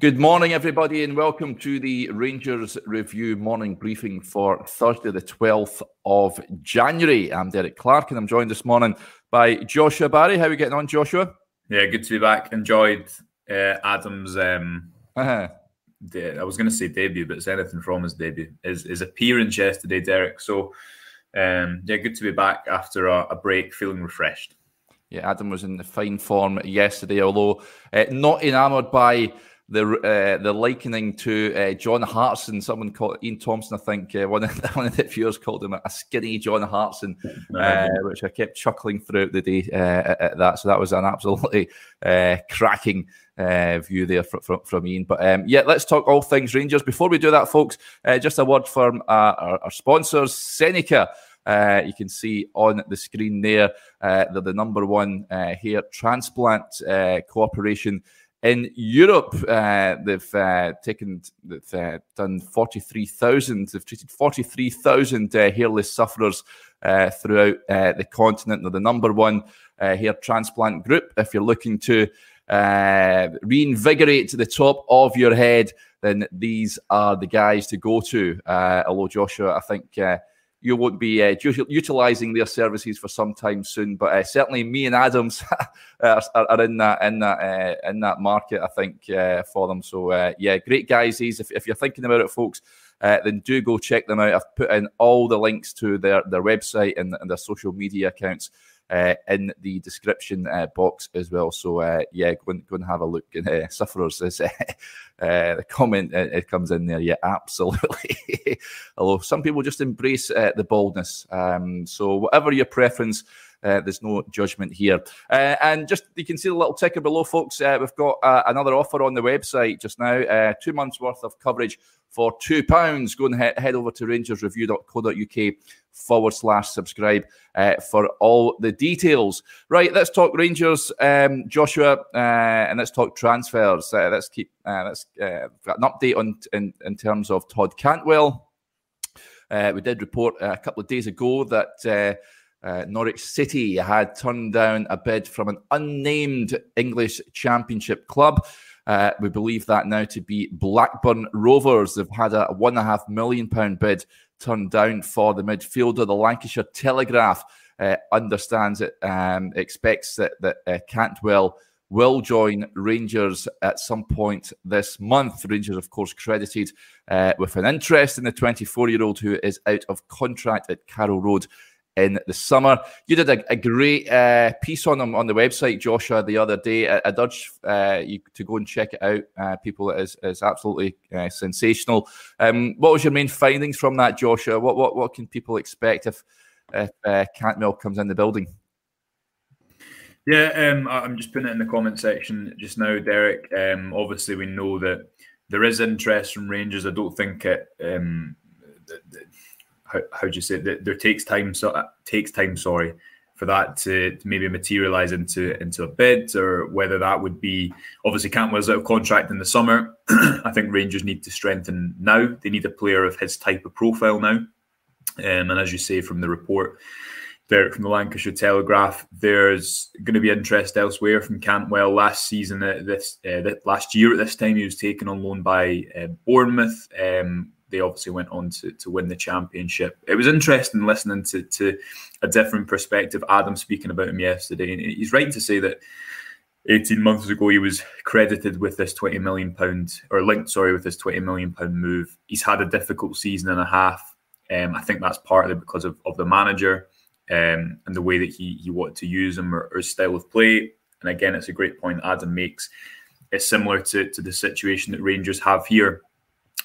Good morning, everybody, and welcome to the Rangers Review morning briefing for Thursday, the 12th of January. I'm Derek Clark, and I'm joined this morning by Joshua Barry. How are we getting on, Joshua? Yeah, good to be back. Enjoyed uh, Adam's. Um, uh-huh. de- I was going to say debut, but it's anything from his debut. His, his appearance yesterday, Derek. So, um, yeah, good to be back after a, a break, feeling refreshed. Yeah, Adam was in fine form yesterday, although uh, not enamoured by the uh, the likening to uh, John Hartson. Someone called Ian Thompson, I think, uh, one, of, one of the viewers called him a skinny John Hartson, uh, which I kept chuckling throughout the day uh, at that. So that was an absolutely uh, cracking view there from, from, from Ian. But um, yeah, let's talk all things Rangers. Before we do that, folks, just a word from our, our sponsors, Seneca. Uh, you can see on the screen there uh, they're the number one uh, hair transplant cooperation in Europe, uh, they've uh, taken, they've uh, done 43,000, they've treated 43,000 uh, hairless sufferers uh, throughout uh, the continent. They're the number one hair transplant group. If you're looking to reinvigorate the top of your head, then these are the guys to go to. although Joshua, I think you won't be uh, utilizing their services for some time soon. But uh, certainly, me and Adams are, are, in that in that uh, in that market. I think uh, for them. So uh, yeah, great guys. These, if, if you're thinking about it, folks. Uh, then do go check them out. I've put in all the links to their, their website and, and their social media accounts in the description uh, box as well. So uh, yeah, go and, go and have a look. And uh, sufferers is uh, uh, the comment it comes in there. Yeah, absolutely. Although some people just embrace the baldness. Um, so whatever your preference. Uh, there's no judgment here. Uh, and just you can see the little ticker below, folks. Uh, we've got another offer on the website just now two months worth of coverage for £2. Go and he- head over to rangersreview.co.uk forward slash subscribe uh, for all the details. Right, let's talk Rangers, um, Joshua, uh, and let's talk transfers. Uh, let's keep uh, let's uh, got an update on in, in terms of Todd Cantwell. Uh, we did report a couple of days ago that. Norwich City had turned down a bid from an unnamed English Championship club. Uh, we believe that now to be Blackburn Rovers. They've had a one and a half million pound bid turned down for the midfielder. The Lancashire Telegraph uh, understands it, um, expects that, that uh, Cantwell will join Rangers at some point this month. Rangers, of course, credited uh, with an interest in the 24 year old who is out of contract at Carrow Road in the summer. You did a, a great uh, piece on them on the website, Joshua, the other day. I, would urge uh, you to go and check it out. Uh, people, it is, is absolutely uh, sensational. Um, what was your main findings from that, Joshua? What what, what can people expect if, if uh, Cantwell comes in the building? Yeah, um, I'm just putting it in the comment section just now, Derek. Um, obviously, we know that there is interest from Rangers. I don't think it. Um, the, the, how, how do you say that There takes time. So uh, takes time. Sorry for that to, to, maybe materialize into into a bid, or whether that would be obviously Cantwell's out of contract in the summer. I think Rangers need to strengthen now. They need a player of his type of profile now. Um, and as you say from the report, there from the Lancashire Telegraph, there's going to be interest elsewhere from Cantwell. Last season, at this uh, last year at this time, he was taken on loan by uh, Bournemouth. Um, they obviously went on to, to win the championship. It was interesting listening to, to a different perspective. Adam speaking about him yesterday, and he's right to say that 18 months ago he was credited with this 20 million pound or linked, sorry, with this 20 million pound move. He's had a difficult season and a half. Um, I think that's partly because of, of the manager um, and the way that he he wanted to use him or, or his style of play. And again, it's a great point Adam makes. It's similar to, to the situation that Rangers have here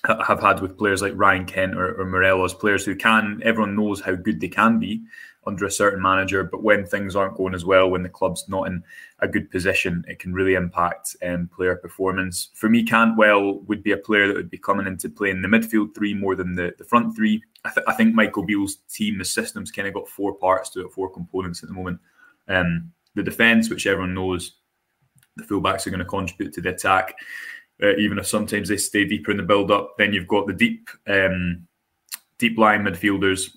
have had with players like Ryan Kent or, or Morelos, players who can, everyone knows how good they can be under a certain manager, but when things aren't going as well, when the club's not in a good position, it can really impact um, player performance. For me, Cantwell would be a player that would be coming into play in the midfield three more than the, the front three. I, th- I think Michael Beale's team, the system's kind of got four parts to it, four components at the moment. Um, the defence, which everyone knows, the fullbacks are going to contribute to the attack uh, even if sometimes they stay deeper in the build up. Then you've got the deep, um, deep line midfielders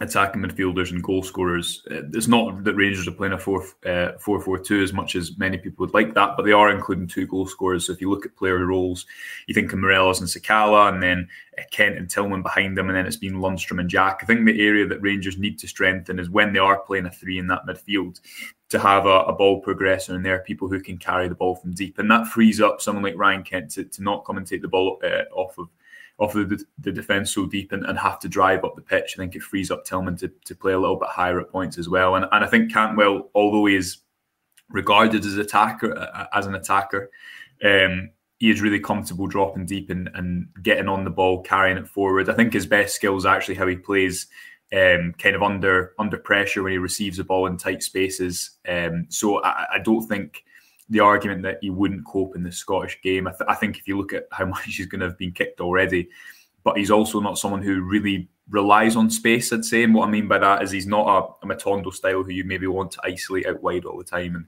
attacking midfielders and goal scorers. Uh, it's not that Rangers are playing a 4 uh, 4 4 2 as much as many people would like that, but they are including two goal scorers. So if you look at player roles, you think of Morelos and Sakala, and then uh, Kent and Tillman behind them, and then it's been Lundstrom and Jack. I think the area that Rangers need to strengthen is when they are playing a three in that midfield to have a, a ball progressor and there are people who can carry the ball from deep. And that frees up someone like Ryan Kent to, to not come and take the ball uh, off of off the, the defence so deep and, and, have to drive up the pitch. I think it frees up Tillman to, to play a little bit higher at points as well. And, and I think Cantwell, although he is regarded as attacker as an attacker, um, he is really comfortable dropping deep and, and getting on the ball, carrying it forward. I think his best skill is actually how he plays um, kind of under under pressure when he receives the ball in tight spaces. Um, so I, I don't think the argument that he wouldn't cope in the Scottish game. I, th- I think if you look at how much he's going to have been kicked already, but he's also not someone who really relies on space, I'd say. And what I mean by that is he's not a, a Matondo style who you maybe want to isolate out wide all the time. And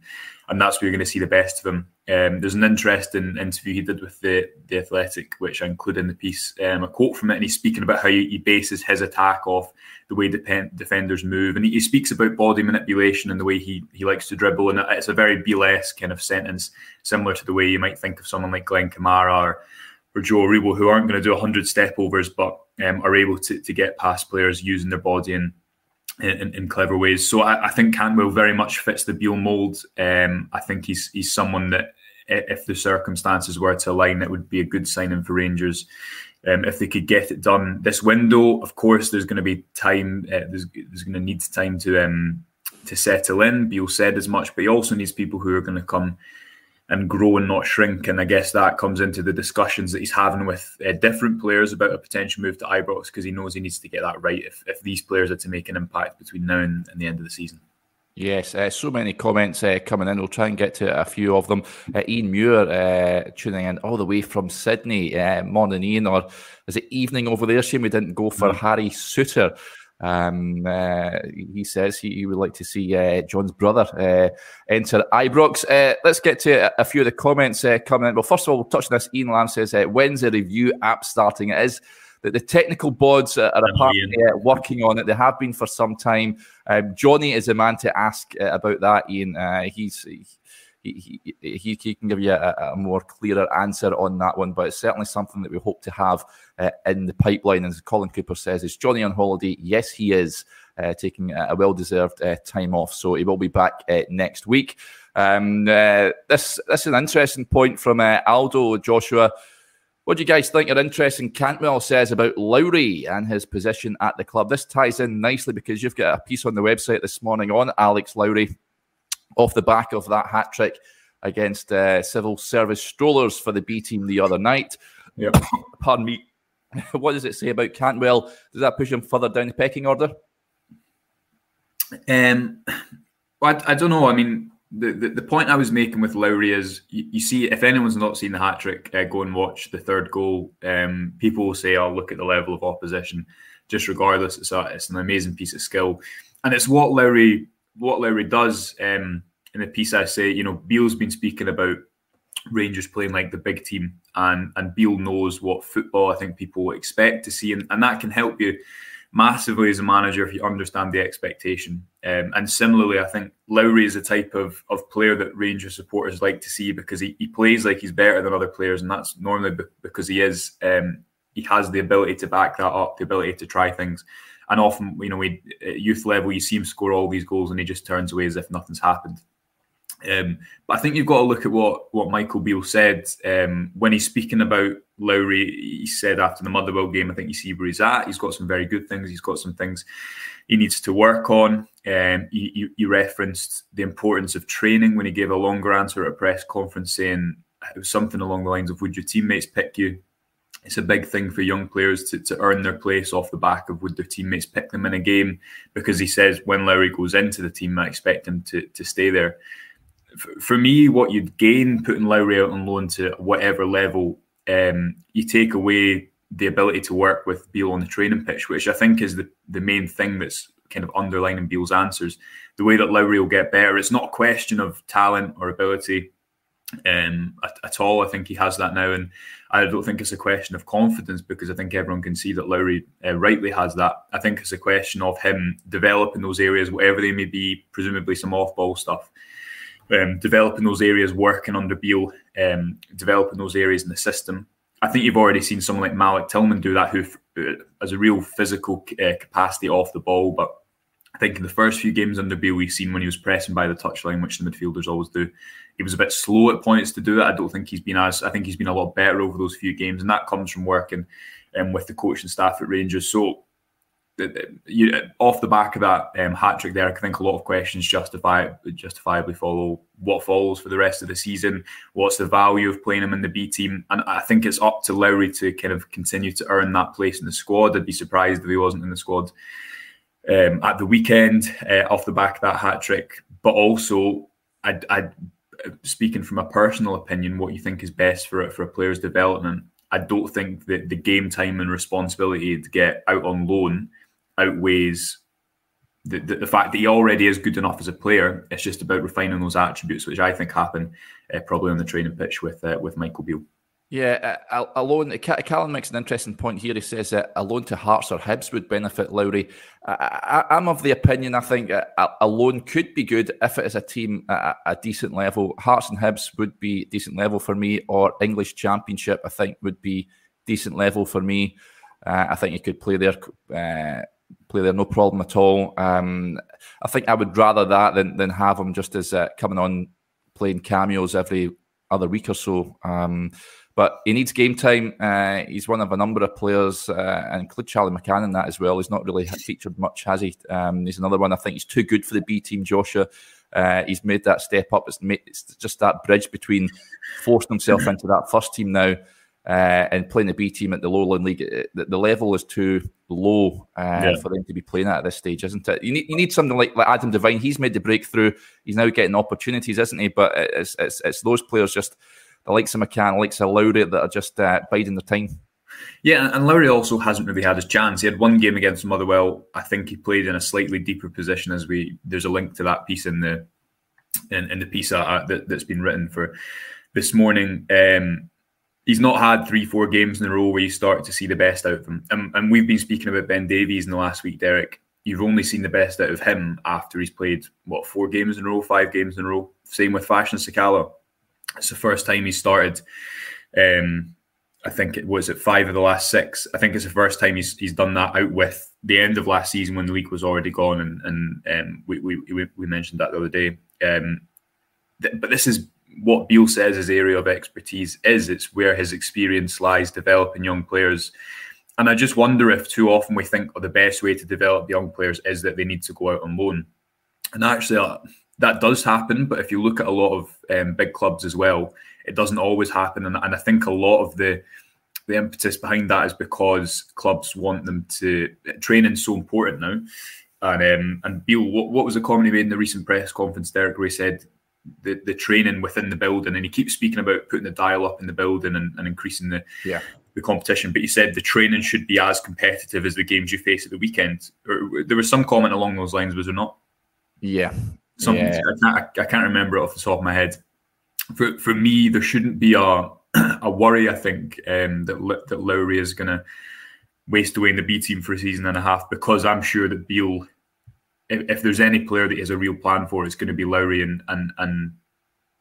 and that's where you're going to see the best of him. Um, there's an interesting interview he did with the the Athletic, which I include in the piece, um, a quote from it, and he's speaking about how he, bases his attack off the way depend, defenders move, and he, he, speaks about body manipulation and the way he he likes to dribble, and it's a very Beale's kind of sentence, similar to the way you might think of someone like Glenn Kamara or or Joe Aribo, who aren't going to do 100 step overs, but um, are able to, to get past players using their body and in, in, clever ways. So I, I, think Cantwell very much fits the Beale mould. Um, I think he's he's someone that if the circumstances were to align, it would be a good signing for Rangers. Um, if they could get it done this window, of course, there's going to be time. Uh, there's, there's going to need time to um, to settle in. Beale said as much, but he also needs people who are going to come and grow and not shrink. And I guess that comes into the discussions that he's having with uh, different players about a potential move to Ibrox because he knows he needs to get that right if, if these players are to make an impact between now and, and the end of the season. Yes, uh, so many comments uh, coming in. We'll try and get to a few of them. Uh, Ian Muir uh, tuning in all the way from Sydney. Uh, morning, Ian, or is it evening over there? Shame we didn't go for mm-hmm. Harry Souttar. Um, uh, he says he, he, would like to see uh, John's brother uh, enter Ibrox. Uh, let's get to a, a, few of the comments uh, coming in. Well, first of all, we'll touch on this. Ian Lamb says, uh, when's the review app starting? It is that the technical boards are apparently working on it. They have been for some time. Um, Johnny is a man to ask about that, Ian. he's he, he, he, can give you a, a, more clearer answer on that one, but it's certainly something that we hope to have uh, in the pipeline. As Colin Cooper says, is Johnny on holiday? Yes, he is uh, taking a well deserved uh, time off, so he will be back uh, next week. Um, uh, this, this is an interesting point from uh, Aldo Joshua. What do you guys think are interesting? Cantwell says about Lowry and his position at the club. This ties in nicely because you've got a piece on the website this morning on Alex Lowry off the back of that hat trick against uh, civil service strollers for the B team the other night. Yep. Pardon me. what does it say about Cantwell? Does that push him further down the pecking order? Um, I, I don't know. I mean, the, the, the, point I was making with Lowry is you, you see, if anyone's not seen the hat trick, uh, go and watch the third goal. Um, people will say, "I'll oh, look at the level of opposition." Just regardless, it's a, it's an amazing piece of skill, and it's what Lowry what Lowry does um, in the piece, I say, you know, Beale's been speaking about Rangers playing like the big team, and and Beale knows what football I think people expect to see, and, and that can help you massively as a manager if you understand the expectation. Um, and similarly, I think Lowry is the type of, of player that Rangers supporters like to see because he, he plays like he's better than other players, and that's normally because he is. Um, he has the ability to back that up, the ability to try things. And often, you know, we, at youth level, you see him score all these goals and he just turns away as if nothing's happened. Um, but I think you've got to look at what what Michael Beale said um, when he's speaking about Lowry. He said after the Motherwell game, I think you see where he's at. He's got some very good things. He's got some things he needs to work on. Um, he, he, referenced the importance of training when he gave a longer answer at a press conference, saying it was something along the lines of, "Would your teammates pick you?" it's a big thing for young players to, to earn their place off the back of would their teammates pick them in a game because he says when Lowry goes into the team, I expect him to, to stay there. For, me, what you'd gain putting Lowry out on loan to whatever level, um, you take away the ability to work with Beale on the training pitch, which I think is the, the main thing that's kind of underlining Beale's answers. The way that Lowry will get better, it's not a question of talent or ability um, at, at, all. I think he has that now, and I don't think it's a question of confidence because I think everyone can see that Lowry uh, rightly has that. I think it's a question of him developing those areas, whatever they may be, presumably some off-ball stuff. Um, developing those areas, working under Beale, um, developing those areas in the system. I think you've already seen someone like Malik Tillman do that, who uh, has a real physical uh, capacity off the ball, but I think in the first few games under Beale, we've seen when he was pressing by the touchline, which the midfielders always do, he was a bit slow at points to do that. I don't think he's been as I think he's been a lot better over those few games, and that comes from working um, with the coaching staff at Rangers. So, you, off the back of that um, hat trick there, I think a lot of questions justify justifiably follow what follows for the rest of the season. What's the value of playing him in the B team? And I think it's up to Lowry to kind of continue to earn that place in the squad. I'd be surprised if he wasn't in the squad um, at the weekend uh, off the back of that hat trick. But also, I, I, speaking from a personal opinion, what you think is best for for a player's development. I don't think that the game time and responsibility to get out on loan outweighs the, the, the, fact that he already is good enough as a player. It's just about refining those attributes, which I think happen uh, probably on the training pitch with uh, with Michael Beale. Yeah, uh, a loan. Callum makes an interesting point here. He says that a loan to Hearts or Hibs would benefit Lowry. I, am of the opinion. I think a, a, loan could be good if it is a team at a, decent level. Hearts and Hibs would be decent level for me, or English Championship. I think would be decent level for me. Uh, I think he could play there, uh, play there, no problem at all. Um, I think I would rather that than than have him just as uh, coming on playing cameos every other week or so. Um, but he needs game time. Uh, he's one of a number of players, uh, and include Charlie McCann in that as well. He's not really featured much, has he? Um, he's another one. I think he's too good for the B team, Joshua. Uh, he's made that step up. It's, made, it's, just that bridge between forcing himself into that first team now uh, and playing the B team at the lowland league. The, the level is too low uh, yeah. for them to be playing at, at this stage, isn't it? You need you need something like, like Adam Devine. He's made the breakthrough. He's now getting opportunities, isn't he? But it's it's, it's those players just the likes of McCann, the likes of Lowry that are just uh, biding their time. Yeah, and Lowry also hasn't really had his chance. He had one game against Motherwell. I think he played in a slightly deeper position. As we there's a link to that piece in the in, in the piece uh, that, has been written for this morning. Um, he's not had three, four games in a row where you start to see the best out of him. And, and we've been speaking about Ben Davies in the last week, Derek. You've only seen the best out of him after he's played what four games in a row, five games in a row. Same with Fashion Sakala. It's the first time he started. Um, I think it was at five of the last six. I think it's the first time he's he's done that out with the end of last season when the league was already gone, and and um, we, we we mentioned that the other day. Um, th- but this is what Beale says his area of expertise is. It's where his experience lies, developing young players. And I just wonder if too often we think oh, the best way to develop young players is that they need to go out on loan. And actually, uh, that does happen. But if you look at a lot of um, big clubs as well, it doesn't always happen. And, and I think a lot of the the impetus behind that is because clubs want them to training so important now. And um, and Beale, what, what was the comment he made in the recent press conference, Derek, he said the, the training within the building, and he keeps speaking about putting the dial up in the building and, and increasing the yeah. the competition. But he said the training should be as competitive as the games you face at the weekend. Or, there was some comment along those lines, was there not? Yeah, something yeah. I, can't, I can't remember it off the top of my head. For for me, there shouldn't be a a worry. I think um, that that Lowry is going to waste away in the B team for a season and a half because I'm sure that Beale, if, if there's any player that has a real plan for, it's going to be Lowry and and and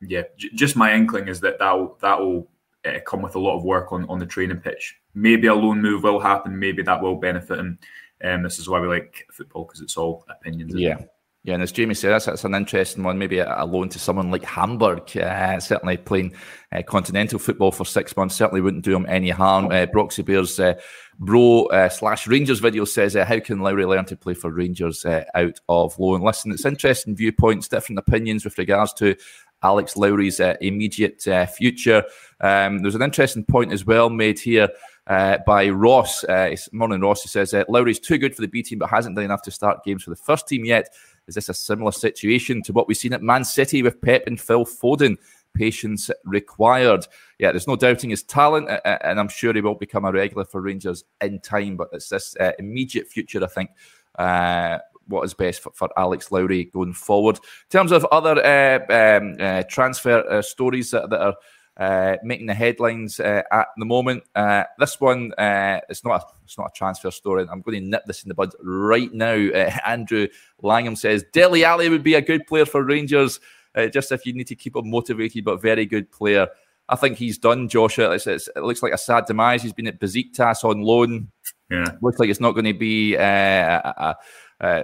yeah, j- just my inkling is that that that will uh, come with a lot of work on on the training pitch. Maybe a loan move will happen. Maybe that will benefit him. And um, this is why we like football because it's all opinions. Yeah. It? Yeah, and as Jamie said, that's, that's an interesting one. Maybe a, a loan to someone like Hamburg. Uh, certainly playing uh, continental football for six months certainly wouldn't do him any harm. Uh, Broxy Bears uh, bro uh, slash Rangers video says, uh, "How can Lowry learn to play for Rangers uh, out of loan?" Listen, it's interesting viewpoints, different opinions with regards to Alex Lowry's immediate future. Um, there's an interesting point as well made here. Uh, by Ross. Uh, morning, Ross. He says uh, Lowry's too good for the B team, but hasn't done enough to start games for the first team yet. Is this a similar situation to what we've seen at Man City with Pep and Phil Foden? Patience required. Yeah, there's no doubting his talent, and I'm sure he will become a regular for Rangers in time. But it's this uh, immediate future, I think, uh, what is best for, for Alex Lowry going forward. In terms of other uh, um, uh, transfer uh, stories that, that are uh, making the headlines uh, at the moment. Uh, this one, uh, it's not a, it's not a transfer story. I'm going to nip this in the bud right now. Uh, Andrew Langham says Dele Alli would be a good player for Rangers, uh, just if you need to keep him motivated, but very good player. I think he's done, Joshua. It's, it's, it looks like a sad demise. He's been at Besiktas on loan. Yeah, looks like it's not going to be a, a uh,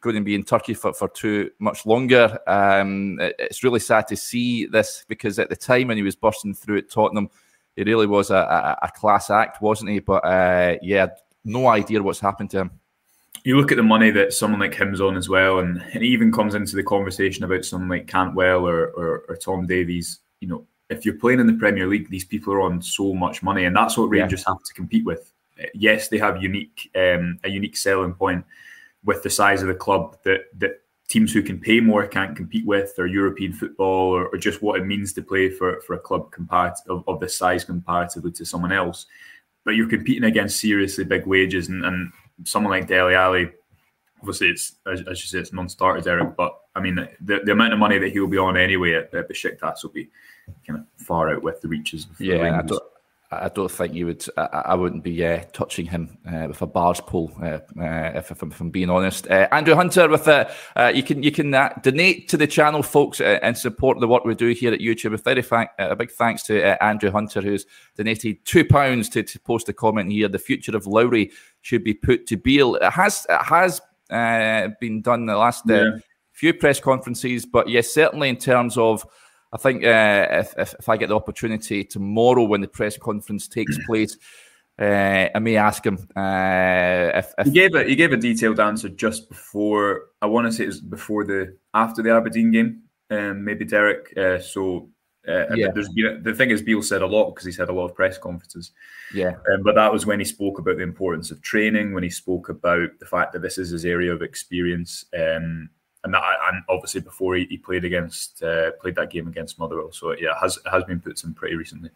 going to be in Turkey for, for too much longer. Um, it's really sad to see this because at the time when he was bursting through at Tottenham, it really was a, a, a class act, wasn't he? But uh, yeah, no idea what's happened to him. You look at the money that someone like him's on as well, and it even comes into the conversation about someone like Cantwell or, or, or Tom Davies. You know, if you're playing in the Premier League, these people are on so much money, and that's what Rangers yeah. have to compete with. Yes, they have unique um, a unique selling point with the size of the club that that teams who can pay more can't compete with, or European football, or, or just what it means to play for, for a club compared of, of this size comparatively to someone else. But you're competing against seriously big wages, and, and someone like Dele Alli, obviously it's as, as, you say, it's non-starter, Derek. But I mean, the, the amount of money that he'll be on anyway at, at Besiktas will be kind of far out with the reaches. Of yeah, I don't think you would. I, I wouldn't be uh, touching him uh, with a bars pole, uh, uh if, if, I'm, if, I'm, being honest. Uh, Andrew Hunter, with uh, you can you can donate to the channel, folks, and support the work we do here at YouTube. A very thank, a big thanks to Andrew Hunter, who's donated two pounds to, to post a comment here. The future of Lowry should be put to Beale. It has it has been done the last yeah. few press conferences, but yes, certainly in terms of I think uh, if, if, if, I get the opportunity tomorrow when the press conference takes place, uh, I may ask him uh, if, if, he gave a he gave a detailed answer just before. I want to say it was before the after the Aberdeen game, um, maybe Derek. Uh, so. Uh, yeah. Been, the thing is, Beale said a lot because he's had a lot of press conferences. Yeah. Um, but that was when he spoke about the importance of training, when he spoke about the fact that this is his area of experience. Um, and that and obviously before he, he played against uh, played that game against Motherwell. So yeah, it has has been put in pretty recently.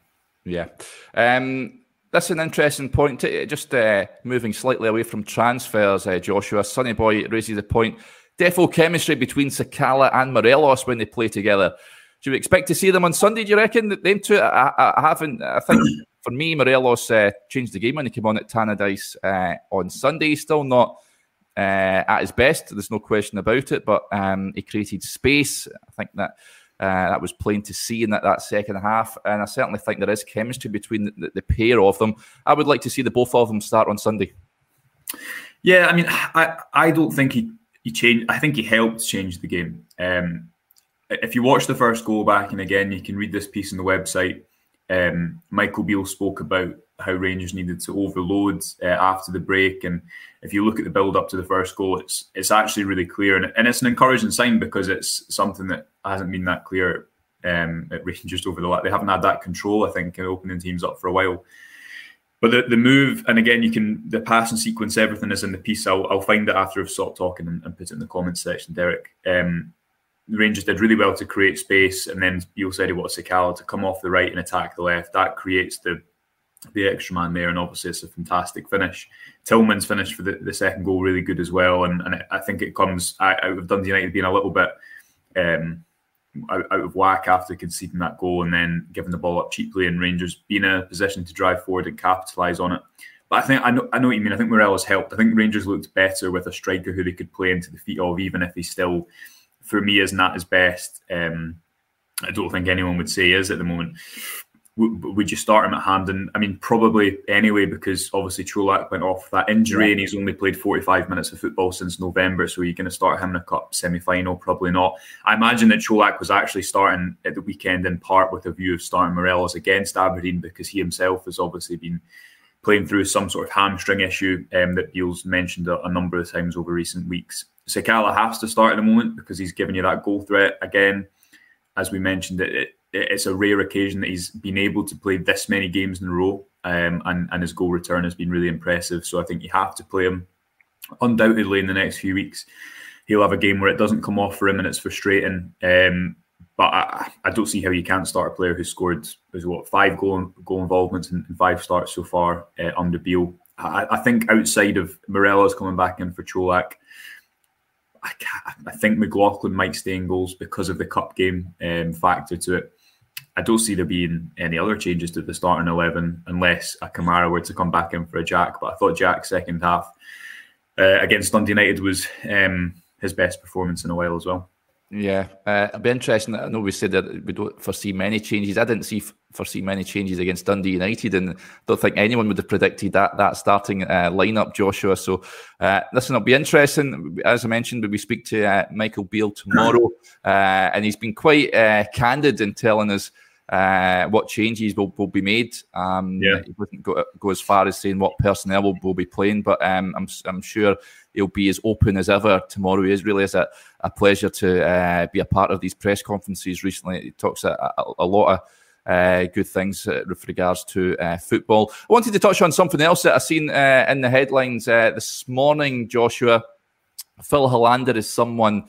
Yeah. Um, that's an interesting point. Just uh, moving slightly away from transfers, uh, Joshua Sonny Boy raises a point. Defo chemistry between Sakala and Morelos when they play together. Do you expect to see them on Sunday? Do you reckon that them two? I, I, haven't. I think for me, Morelos uh, changed the game when he came on at Tannadice uh, on Sunday. Still not uh, at his best. There's no question about it. But um, he created space. I think that uh, that was plain to see in that, that second half. And I certainly think there is chemistry between the, the, pair of them. I would like to see the both of them start on Sunday. Yeah, I mean, I, I don't think he, he changed. I think he helped change the game. Um, if you watch the first goal back and again, you can read this piece on the website. Um, Michael Beale spoke about how Rangers needed to overload uh, after the break. And if you look at the build up to the first goal, it's it's actually really clear, and, and it's an encouraging sign because it's something that hasn't been that clear um, at Rangers over the last. they haven't had that control. I think in opening teams up for a while. But the, the move, and again, you can the passing sequence, everything is in the piece. I'll, I'll find it after I've stopped talking and, and put it in the comments section, Derek. Um, the Rangers did really well to create space, and then said he wanted Sakala to come off the right and attack the left. That creates the the extra man there, and obviously it's a fantastic finish. Tillman's finish for the, the second goal really good as well, and, and I think it comes out of Dundee United being a little bit um, out, out, of whack after conceding that goal and then giving the ball up cheaply, and Rangers being in a position to drive forward and capitalise on it. But I think I know I know what you mean. I think Morelos helped. I think Rangers looked better with a striker who they could play into the feet of, even if he still, for me, isn't at his best. Um, I don't think anyone would say is at the moment would you start him at Hampden? I mean, probably anyway, because obviously Colak went off that injury yeah. and he's only played 45 minutes of football since November. So you're going to start him in a cup semi final? Probably not. I imagine that Colak was actually starting at the weekend in part with a view of starting Morelos against Aberdeen because he himself has obviously been playing through some sort of hamstring issue um, that Beale's mentioned a, a, number of times over recent weeks. Sakala has to start at the moment because he's given you that goal threat again. As we mentioned, it, it it's a rare occasion that he's been able to play this many games in a row, um, and and his goal return has been really impressive. So I think you have to play him undoubtedly in the next few weeks. He'll have a game where it doesn't come off for him and it's frustrating. Um, but I, I, don't see how you can't start a player who scored was what five goal goal involvements and five starts so far uh, under Beale. I, I, think outside of Morelos coming back in for Colak, I, I, think McLaughlin might stay in goals because of the cup game um, factor to it. I don't see there being any other changes to the starting eleven unless a Kamara were to come back in for a Jack. But I thought Jack's second half uh, against Dundee United was um, his best performance in a while as well. Yeah, uh, it'll be interesting. I know we said that we don't foresee many changes. I didn't see foresee many changes against Dundee United, and don't think anyone would have predicted that that starting uh, lineup, Joshua. So, uh, listen, it'll be interesting. As I mentioned, we speak to uh, Michael Beale tomorrow, uh, and he's been quite uh, candid in telling us uh, what changes will, will be made. Um, yeah. He wouldn't go, go as far as saying what personnel will, will be playing, but um, I'm, I'm sure he'll be as open as ever tomorrow. He is really is a, a pleasure to uh, be a part of these press conferences recently. He talks a, a, a lot of uh, good things uh, with regards to uh, football. I wanted to touch on something else that I've seen uh, in the headlines uh, this morning, Joshua. Phil Helander is someone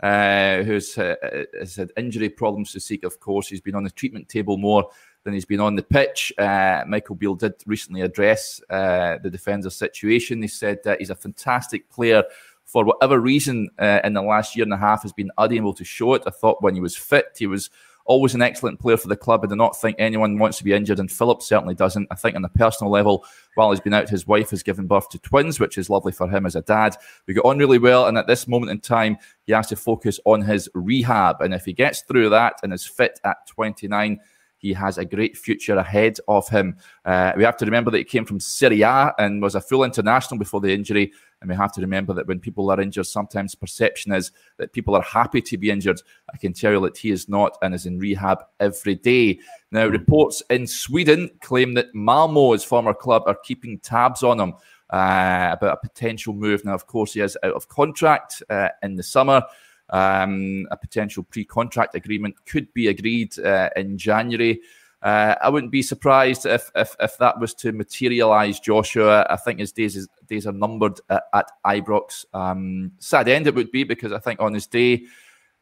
uh, who's has had injury problems to seek, of course. He's been on the treatment table more than he's been on the pitch. Uh, Michael Beale did recently address uh, the defender situation. He said that he's a fantastic player. For whatever reason, uh, in the last year and a half, has been unable to show it. I thought when he was fit, he was always an excellent player for the club. I do not think anyone wants to be injured, and Philip certainly doesn't. I think on a personal level, while he's been out, his wife has given birth to twins, which is lovely for him as a dad. We got on really well, and at this moment in time, he has to focus on his rehab. And if he gets through that and is fit at 29, he has a great future ahead of him. Uh, we have to remember that he came from Serie A and was a full international before the injury. And we have to remember that when people are injured, sometimes perception is that people are happy to be injured. I can tell you that he is not and is in rehab every day. Now, reports in Sweden claim that Malmo, his former club, are keeping tabs on him uh, about a potential move. Now, of course, he is out of contract uh, in the summer. Um, a potential pre-contract agreement could be agreed uh, in January. Uh, I wouldn't be surprised if, if, if that was to materialise, Joshua. I think his days his days are numbered at, at Ibrox. Um, sad end it would be because I think on his day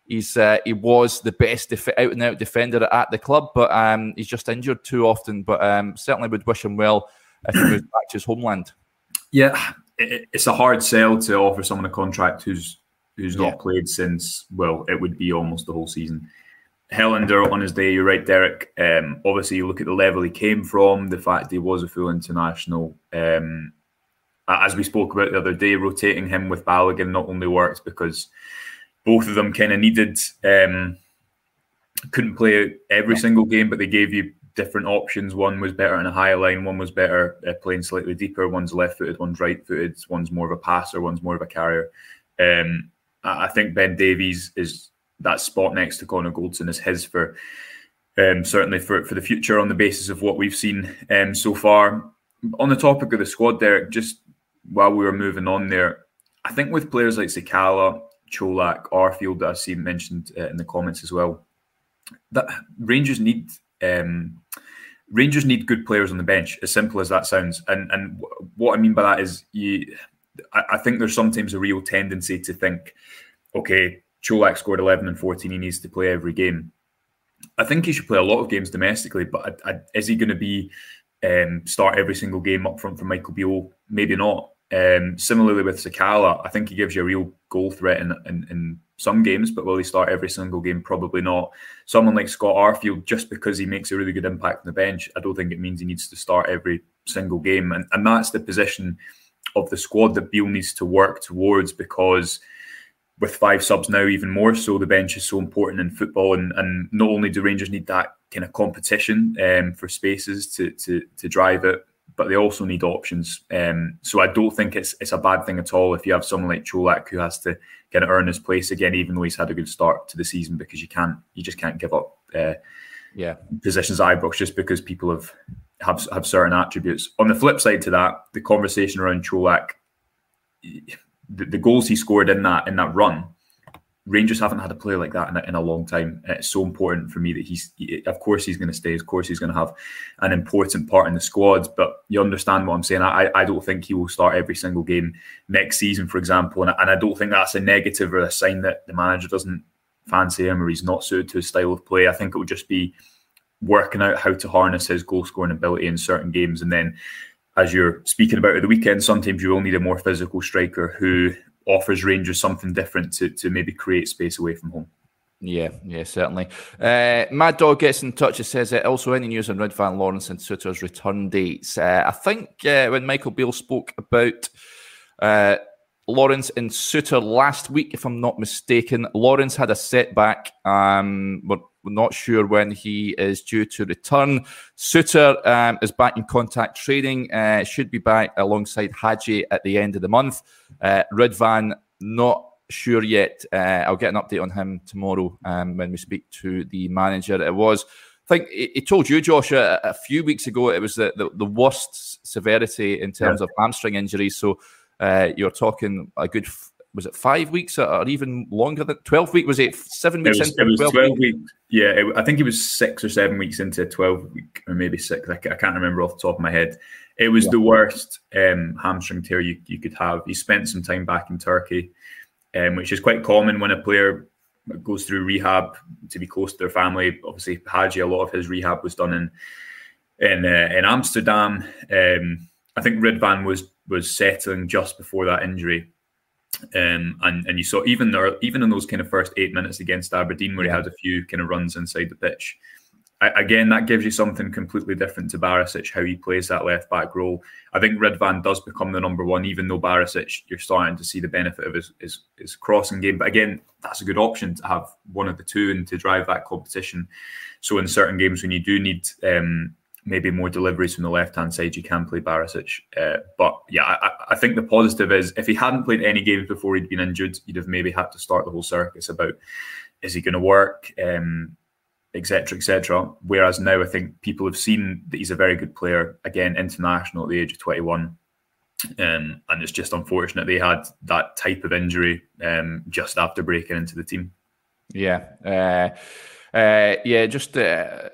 he's uh, he was the best def- out and out defender at the club, but um, he's just injured too often. But um, certainly would wish him well if he goes back to his homeland. Yeah, it's a hard sell to offer someone a contract who's who's not played since well, it would be almost the whole season. Helander on his day, you're right, Derek. Um, obviously, you look at the level he came from, the fact he was a full international. Um, as we spoke about the other day, rotating him with Balogun not only worked because both of them kind of needed, um, couldn't play every single game, but they gave you different options. One was better in a higher line, one was better uh, playing slightly deeper. One's left footed, one's right footed, one's more of a passer, one's more of a carrier. Um, I think Ben Davies is that spot next to Connor Goldson is his for um, certainly for, for the future on the basis of what we've seen um, so far. On the topic of the squad, Derek, just while we were moving on there, I think with players like Sakala, Colak, Arfield that I've seen mentioned uh, in the comments as well, that Rangers need um, Rangers need good players on the bench. As simple as that sounds, and and what I mean by that is you I, I think there's sometimes a real tendency to think, okay, Colak scored 11 and 14. He needs to play every game. I think he should play a lot of games domestically, but I, I, is he going to be um, start every single game up front for Michael Beale? Maybe not. Um, similarly with Sakala, I think he gives you a real goal threat in, in, in, some games, but will he start every single game? Probably not. Someone like Scott Arfield, just because he makes a really good impact on the bench, I don't think it means he needs to start every single game. And, and that's the position of the squad that Beale needs to work towards because with five subs now, even more so, the bench is so important in football. And, and not only do Rangers need that kind of competition um, for spaces to, to, to drive it, but they also need options. Um, so I don't think it's it's a bad thing at all if you have someone like Colak who has to kind of earn his place again, even though he's had a good start to the season, because you can't you just can't give up uh, yeah positions at Ibrox just because people have have have certain attributes. On the flip side to that, the conversation around Colak, the, the goals he scored in that in that run, Rangers haven't had a player like that in a, in a long time. It's so important for me that he's, he, of course, he's going to stay. Of course, he's going to have an important part in the squad. But you understand what I'm saying. I, I don't think he will start every single game next season, for example. And, and I don't think that's a negative or a sign that the manager doesn't fancy him or he's not suited to his style of play. I think it would just be working out how to harness his goal scoring ability in certain games. And then, as you're speaking about at the weekend, sometimes you will need a more physical striker who offers Rangers something different to to maybe create space away from home. Yeah, yeah, certainly. Uh, Mad Dog gets in touch. and says uh, also any news on Ridvan Lawrence and Souttar's return dates. Uh, I think uh, when Michael Beale spoke about uh, Lawrence and Suter last week, if I'm not mistaken, Lawrence had a setback. Um, we're, we're not sure when he is due to return. Souttar um, is back in contact training. Uh, should be back alongside Hagi at the end of the month. Ridvan not sure yet. Uh, I'll get an update on him tomorrow um, when we speak to the manager. It was, I think, he told you, Josh, a, a, few weeks ago, it was the, the, the worst severity in terms yeah. of hamstring injuries. So uh, you're talking a good, was it five weeks or even longer than 12 weeks? Was it seven weeks it was, into it was 12 weeks? weeks. Yeah, it, I think it was six or seven weeks into a 12 week, or maybe six. I, I can't remember off the top of my head. It was yeah. the worst um, hamstring tear you, you could have. He spent some time back in Turkey um, which is quite common when a player goes through rehab to be close to their family. Obviously, Hagi, a lot of his rehab was done in in uh, in Amsterdam. Um, I think Ridvan was was settling just before that injury, um, and and you saw even there even in those kind of first eight minutes against Aberdeen where he had a few kind of runs inside the pitch again, that gives you something completely different to Barisic, how he plays that left back role. I think Ridvan does become the number one, even though Barisic, you're starting to see the benefit of his, his, his, crossing game. But again, that's a good option to have one of the two and to drive that competition. So in certain games, when you do need um, maybe more deliveries from the left hand side, you can play Barisic. Uh, but yeah, I, I, think the positive is if he hadn't played any games before he'd been injured, you'd have maybe had to start the whole circus about is he going to work? Um, etc., etc. Whereas now, I think people have seen that he's a very good player. Again, international at the age of 21. Um, and it's just unfortunate they had that type of injury um, just after breaking into the team. Yeah, uh, uh, yeah, just uh,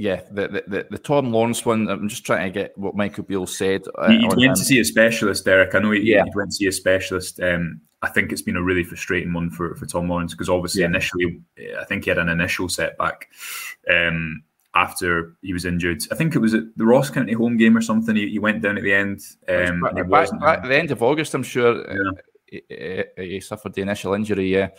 yeah, the, the the Tom Lawrence one. I'm just trying to get what Michael Beale said. Uh, he, went him. to see a specialist, Derek. I know he, yeah. he went to see a specialist. Um, I think it's been a really frustrating one for, for Tom Lawrence because obviously yeah. initially, I think he had an initial setback um, after he was injured. I think it was at the Ross County home game or something. He, he went down at the end. Um, back, back, back, at the end of August, I'm sure. Yeah. Uh, he, he, suffered the initial injury. Yeah.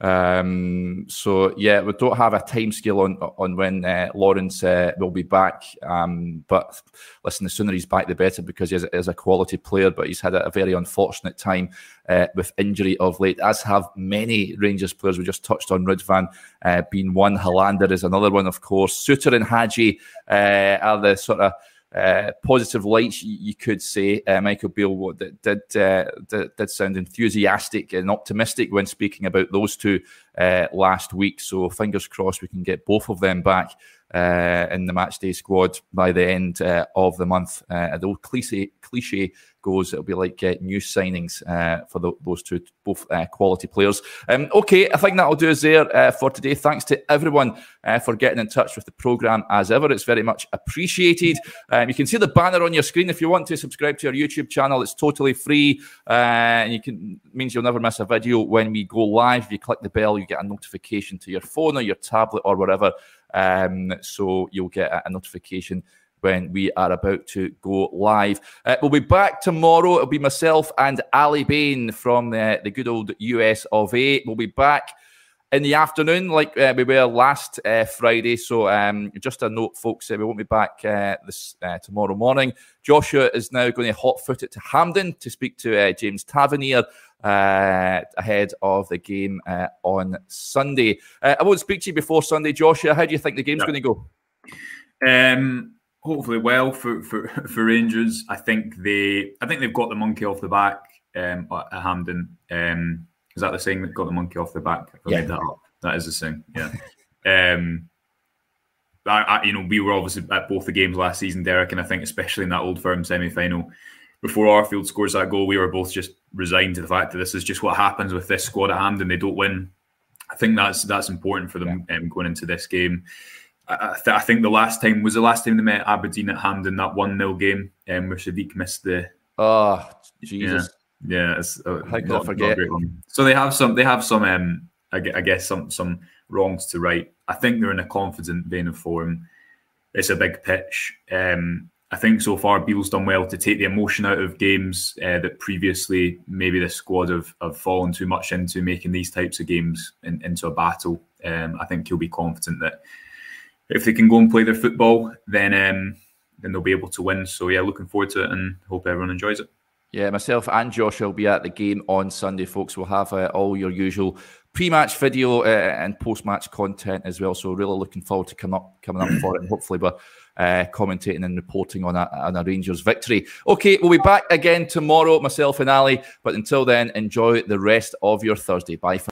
Um, so yeah, we don't have a time scale on on when uh, Lawrence uh, will be back. Um, but listen, the sooner he's back, the better because he's, he's a quality player. But he's had a, very unfortunate time uh, with injury of late, as have many Rangers players. We just touched on Ridvan uh, being one. Helander is another one, of course. Souttar and Hagi uh, are the sort of uh, positive lights, you, could say. Uh, Michael Beale did did, uh, did, did sound enthusiastic and optimistic when speaking about those two uh, last week. So fingers crossed we can get both of them back uh, in the matchday squad by the end of the month. The old cliche, cliche goes, it'll be like uh, new signings uh, for the, those two, both uh, quality players. Um, okay, I think that'll do us there for today. Thanks to everyone for getting in touch with the programme as ever. It's very much appreciated. Um, you can see the banner on your screen if you want to subscribe to our YouTube channel. It's totally free and you can means you'll never miss a video when we go live. If you click the bell, you get a notification to your phone or your tablet or whatever. Um, so you'll get a notification when we are about to go live. Uh, we'll be back tomorrow. It'll be myself and Ali Bain from the, the good old US of A. We'll be back in the afternoon, like uh, we were last uh, Friday. So, um, just a note, folks, uh, we won't be back uh, this uh, tomorrow morning. Joshua is now going to hot foot it to Hampden to speak to uh, James Tavernier ahead of the game on Sunday. I won't speak to you before Sunday, Joshua. How do you think the game's going to go? Um, hopefully well for, for, for Rangers. I think they I think they've got the monkey off the back um, at Hampden. Um, is that the saying that got the monkey off the back? I yeah. made that up. That is the saying. Yeah. um, I, I, you know, we were obviously at both the games last season, Derek, and I think especially in that Old Firm semi-final, before Arfield scores that goal, we were both just resigned to the fact that this is just what happens with this squad at Hampden. They don't win. I think that's that's important for them yeah. um, going into this game. I, th- I, think the last time was the last time they met Aberdeen at Hampden, that 1 0 game um, where Sadiq missed the. Oh, Jesus. Yeah, yeah it's, uh, could not, I forget? So they have some, they have some, um, I, guess, some some wrongs to right. I think they're in a confident vein of form. It's a big pitch. Um, I think so far Beale's done well to take the emotion out of games uh, that previously maybe the squad have, have fallen too much into making these types of games in, into a battle. Um, I think he'll be confident that if they can go and play their football, then um, then they'll be able to win. So yeah, looking forward to it and hope everyone enjoys it. Yeah, myself and Josh will be at the game on Sunday, folks. We'll have uh, all your usual pre-match video uh, and post-match content as well. So really looking forward to coming up coming up for it, and hopefully we're uh, commentating and reporting on a, on a Rangers victory. Okay, we'll be back again tomorrow, myself and Ali. But until then, enjoy the rest of your Thursday. Bye. For